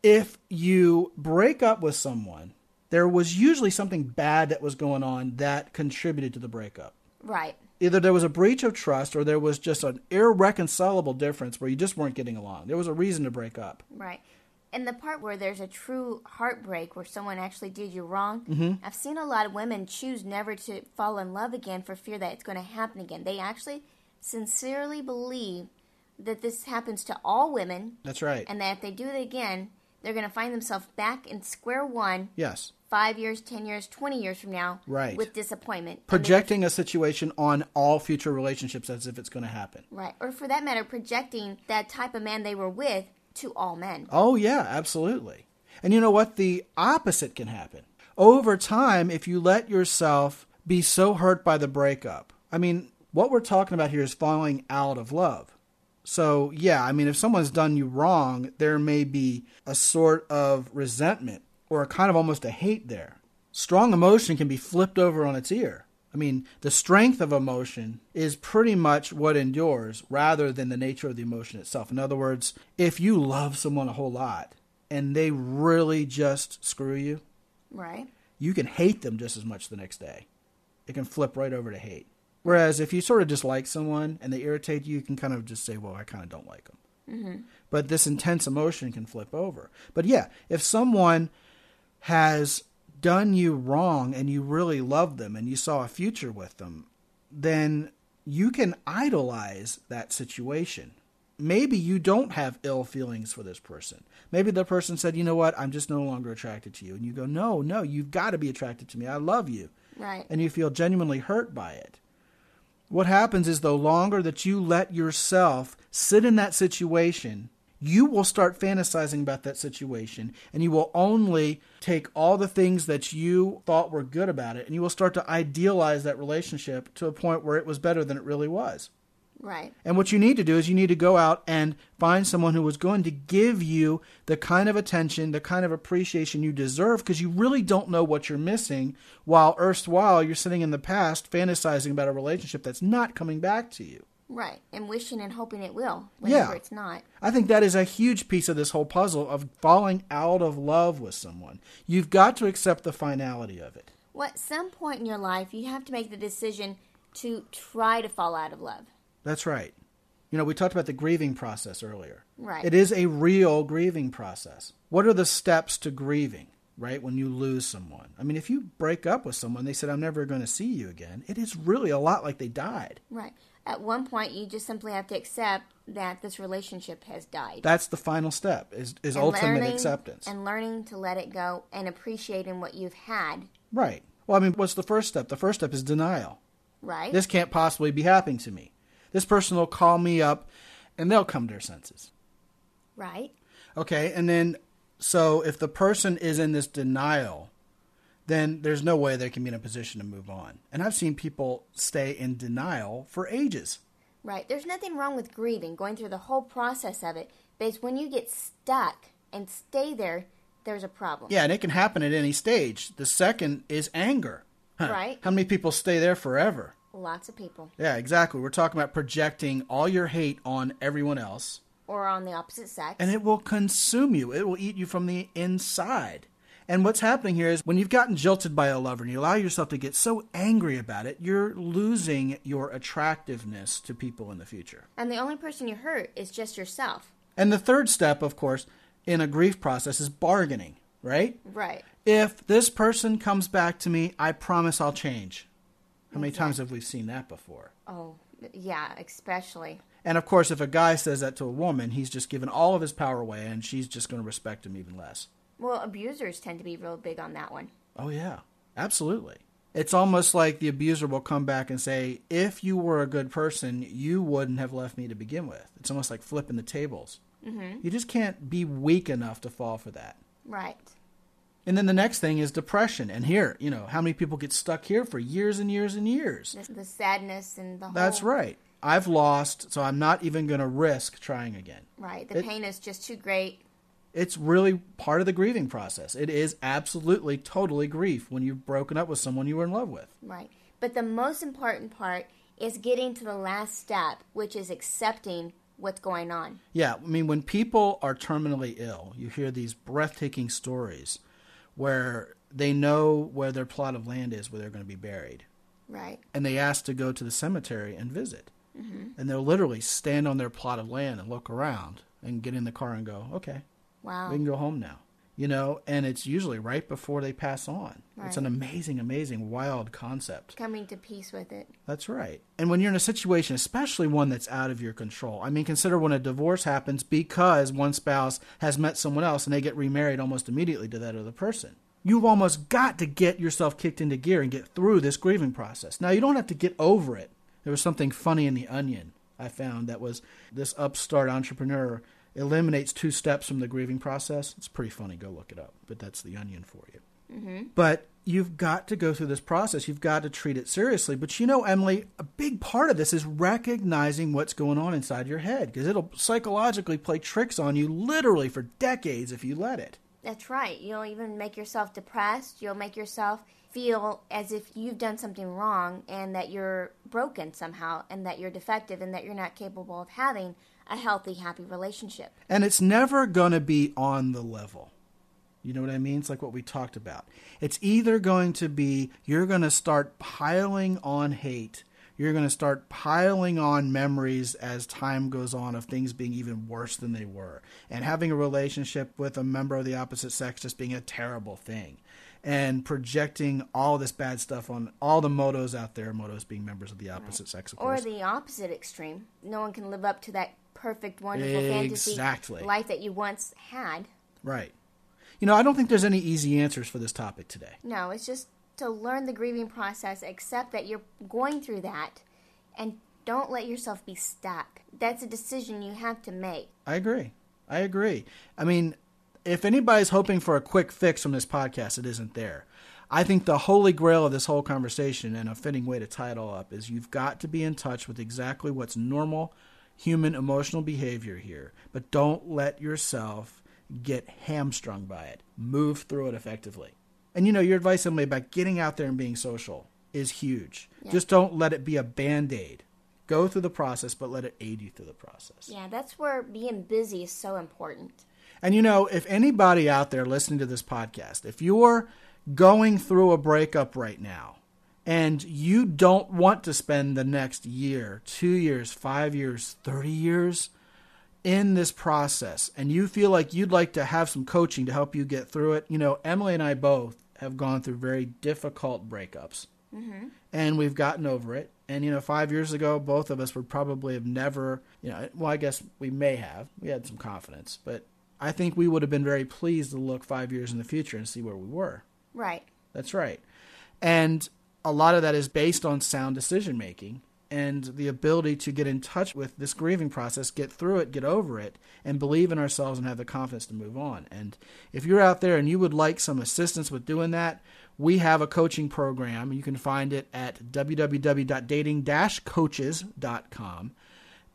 if you break up with someone, there was usually something bad that was going on that contributed to the breakup. Right. Either there was a breach of trust or there was just an irreconcilable difference where you just weren't getting along. There was a reason to break up. Right. And the part where there's a true heartbreak where someone actually did you wrong, Mm-hmm. I've seen a lot of women choose never to fall in love again for fear that it's going to happen again. They actually sincerely believe that this happens to all women That's right. and that if they do it again, they're going to find themselves back in square one yes. Five years, 10 years, 20 years from now Right. with disappointment. Projecting a situation on all future relationships as if it's going to happen. Right. Or for that matter, projecting that type of man they were with to all men. Oh, yeah, absolutely. And you know what? The opposite can happen. Over time, if you let yourself be so hurt by the breakup, I mean, what we're talking about here is falling out of love. So, yeah, I mean, if someone's done you wrong, there may be a sort of resentment or a kind of almost a hate there. Strong emotion can be flipped over on its ear. I mean, the strength of emotion is pretty much what endures rather than the nature of the emotion itself. In other words, if you love someone a whole lot and they really just screw you, Right. you can hate them just as much the next day. It can flip right over to hate. Whereas if you sort of dislike someone and they irritate you, you can kind of just say, well, I kind of don't like them. Mm-hmm. But this intense emotion can flip over. But yeah, if someone has done you wrong and you really love them and you saw a future with them, then you can idolize that situation. Maybe you don't have ill feelings for this person. Maybe the person said, you know what, I'm just no longer attracted to you. And you go, no, no, you've got to be attracted to me. I love you. Right. And you feel genuinely hurt by it. What happens is the longer that you let yourself sit in that situation, you will start fantasizing about that situation and you will only take all the things that you thought were good about it and you will start to idealize that relationship to a point where it was better than it really was. Right. And what you need to do is you need to go out and find someone who is going to give you the kind of attention, the kind of appreciation you deserve because you really don't know what you're missing while erstwhile you're sitting in the past fantasizing about a relationship that's not coming back to you. Right. And wishing and hoping it will whenever Yeah. it's not. I think that is a huge piece of this whole puzzle of falling out of love with someone. You've got to accept the finality of it. Well, at some point in your life, you have to make the decision to try to fall out of love. That's right. You know, we talked about the grieving process earlier. Right. It is a real grieving process. What are the steps to grieving, right? When you lose someone. I mean, if you break up with someone, they said, I'm never going to see you again, it is really a lot like they died. Right. At one point, you just simply have to accept that this relationship has died. That's the final step, is, is And ultimate learning- acceptance. And learning to let it go and appreciating what you've had. right. Well, I mean, what's the first step? The first step is denial. Right. This can't possibly be happening to me. This person will call me up and they'll come to their senses. right. Okay, and then so if the person is in this denial, then there's no way they can be in a position to move on. And I've seen people stay in denial for ages. Right. There's nothing wrong with grieving, going through the whole process of it. But it's when you get stuck and stay there, there's a problem. Yeah, and it can happen at any stage. The second is anger. Huh. Right. How many people stay there forever? Lots of people. Yeah, exactly. We're talking about projecting all your hate on everyone else, Or on the opposite sex. and it will consume you. It will eat you from the inside. And what's happening here is when you've gotten jilted by a lover and you allow yourself to get so angry about it, you're losing your attractiveness to people in the future. and the only person you hurt is just yourself. And the third step, of course, in a grief process is bargaining, right? Right. If this person comes back to me, I promise I'll change. How many times have we seen that before? Oh, yeah, especially. And of course, if a guy says that to a woman, he's just given all of his power away and she's just going to respect him even less. Well, abusers tend to be real big on that one. Oh, yeah, absolutely. It's almost like the abuser will come back and say, if you were a good person, you wouldn't have left me to begin with. It's almost like flipping the tables. Mm-hmm. You just can't be weak enough to fall for that. Right. And then the next thing is depression. And here, you know, how many people get stuck here for years and years and years? The, the sadness and the whole. That's right. I've lost, so I'm not even going to risk trying again. Right. The It- pain is just too great. It's really part of the grieving process. It is absolutely, totally grief when you've broken up with someone you were in love with. Right. But the most important part is getting to the last step, which is accepting what's going on. Yeah, I mean, when people are terminally ill, you hear these breathtaking stories where they know where their plot of land is, where they're going to be buried. Right. and they ask to go to the cemetery and visit. Mm-hmm. And they'll literally stand on their plot of land and look around and get in the car and go, okay, Wow. we can go home now. You know, and it's usually right before they pass on. It's an amazing, amazing, wild concept. Coming to peace with it. That's right. And when you're in a situation, especially one that's out of your control, I mean, consider when a divorce happens because one spouse has met someone else and they get remarried almost immediately to that other person. You've almost got to get yourself kicked into gear and get through this grieving process. Now, you don't have to get over it. There was something funny in The Onion I found that was this upstart entrepreneur eliminates two steps from the grieving process. It's pretty funny. Go look it up. But that's The Onion for you. Mm-hmm. But you've got to go through this process. You've got to treat it seriously. But you know, Emily, a big part of this is recognizing what's going on inside your head because it'll psychologically play tricks on you literally for decades if you let it. That's right. You'll even make yourself depressed. You'll make yourself feel as if you've done something wrong and that you're broken somehow and that you're defective and that you're not capable of having a healthy, happy relationship. And it's never going to be on the level. You know what I mean? It's like what we talked about. It's either going to be you're going to start piling on hate. You're going to start piling on memories as time goes on of things being even worse than they were. And having a relationship with a member of the opposite sex just being a terrible thing. And projecting all this bad stuff on all the motos out there, motos being members of the opposite sex, of Or the opposite extreme. No one can live up to that perfect, wonderful fantasy Exactly. life that you once had. right. You know, I don't think there's any easy answers for this topic today. No, it's just to learn the grieving process, accept that you're going through that, and don't let yourself be stuck. That's a decision you have to make. I agree. I agree. I mean, if anybody's hoping for a quick fix from this podcast, it isn't there. I think the holy grail of this whole conversation and a fitting way to tie it all up is you've got to be in touch with exactly what's normal human emotional behavior here, but don't let yourself get hamstrung by it. Move through it effectively. And you know, your advice, Emily, about getting out there and being social is huge. Just don't let it be a band aid. Go through the process, but let it aid you through the process. Yeah, that's where being busy is so important. And you know, if anybody out there listening to this podcast, if you're going through a breakup right now and you don't want to spend the next year, two years, five years, 30 years in this process, and you feel like you'd like to have some coaching to help you get through it, you know, Emily and I both have gone through very difficult breakups. Mm-hmm. And we've gotten over it. And, you know, five years ago, both of us would probably have never, you know, well, I guess we may have. We had some confidence. But I think we would have been very pleased to look five years in the future and see where we were. Right. That's right. And a lot of that is based on sound decision making and the ability to get in touch with this grieving process, get through it, get over it, and believe in ourselves and have the confidence to move on. And if you're out there and you would like some assistance with doing that, we have a coaching program. You can find it at www.dating-coaches.com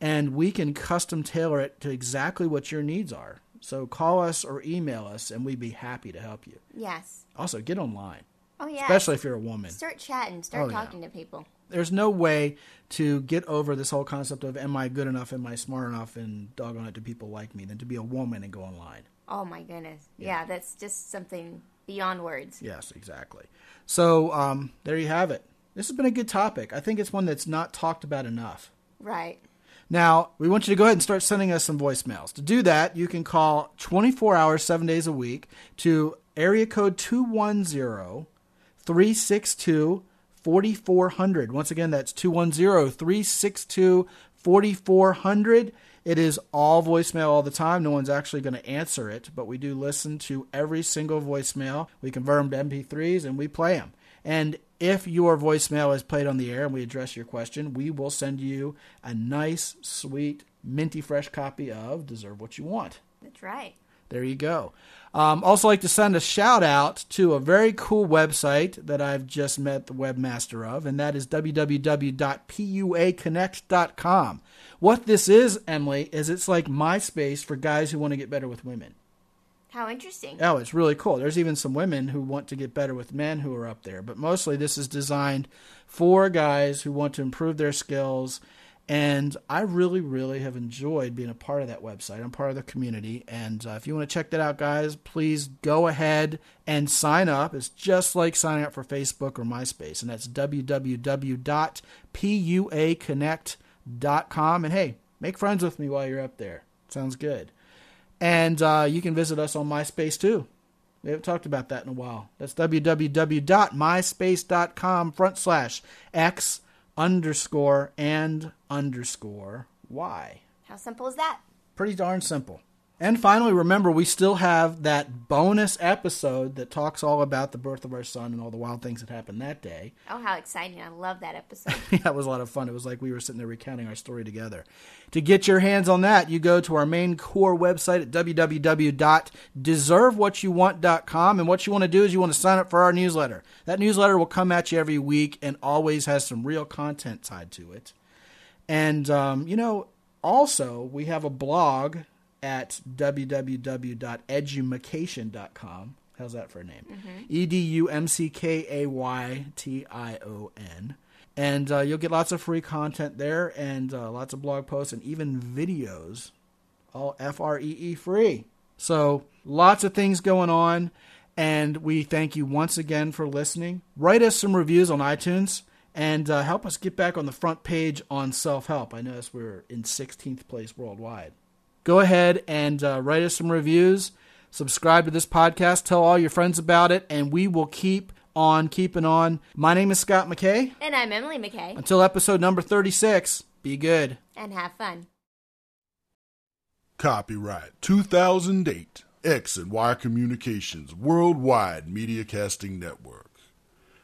and we can custom tailor it to exactly what your needs are. So call us or email us and we'd be happy to help you. Yes. Also, get online Oh, yeah. especially if you're a woman. Start chatting. Start Oh, yeah. talking to people. There's no way to get over this whole concept of am I good enough, am I smart enough, and doggone it, do people like me, than to be a woman and go online. Oh, my goodness. Yeah, that's just something beyond words. Yes, exactly. So um, there you have it. This has been a good topic. I think it's one that's not talked about enough. Right. Now, we want you to go ahead and start sending us some voicemails. To do that, you can call 24 hours, seven days a week to area code 210 362 4400. Once again, that's 210 362 4400. It is all voicemail all the time. No one's actually going to answer it, but we do listen to every single voicemail. We convert them to MP3s and we play them. And if your voicemail is played on the air and we address your question, we will send you a nice, sweet, minty fresh copy of Deserve What You Want. That's right. There you go. Um, also, like to send a shout out to a very cool website that I've just met the webmaster of, and that is www.puaconnect.com. What this is, Emily, is it's like MySpace for guys who want to get better with women. How interesting. Oh, it's really cool. There's even some women who want to get better with men who are up there, but mostly this is designed for guys who want to improve their skills And I really, really have enjoyed being a part of that website. I'm part of the community. And uh, if you want to check that out, guys, please go ahead and sign up. It's just like signing up for Facebook or MySpace. And that's www.puaconnect.com. And hey, make friends with me while you're up there. Sounds good. And uh, you can visit us on MySpace too. We haven't talked about that in a while. That's www.myspace.com front slash X underscore and underscore Y. How simple is that? Pretty darn simple. And finally, remember, we still have that bonus episode that talks all about the birth of our son and all the wild things that happened that day. Oh, how exciting. I love that episode. yeah, it was a lot of fun. It was like we were sitting there recounting our story together. To get your hands on that, you go to our main core website at www.deservewhatyouwant.com. And what you want to do is you want to sign up for our newsletter. That newsletter will come at you every week and always has some real content tied to it. And, um, you know, also, we have a blog at www.edumckaytion.com. How's that for a name? E D U M C K A Y T I O N. And uh, you'll get lots of free content there and uh, lots of blog posts and even videos, all F R E E free. So lots of things going on. And we thank you once again for listening. Write us some reviews on iTunes and uh, help us get back on the front page on self help. I notice we're in 16th place worldwide. Go ahead and uh, write us some reviews. Subscribe to this podcast. Tell all your friends about it, and we will keep on keeping on. My name is Scott McKay. and I'm Emily McKay. Until episode number 36, be good. And have fun. Copyright 2008 X and Y Communications Worldwide Media Casting Network.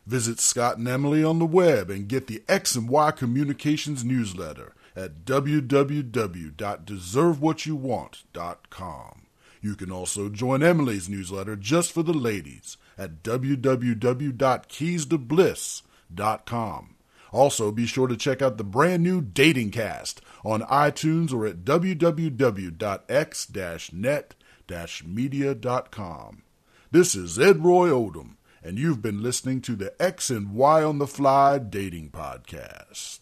Visit Scott and Emily on the web and get the X and Y Communications newsletter at www.deservewhatyouwant.com. You can also join Emily's newsletter just for the ladies at www.keystobliss.com. Also, be sure to check out the brand new Dating Cast on iTunes or at www.x-net-media.com. This is Ed Roy Odom, and you've been listening to the X and Y on the Fly Dating Podcast.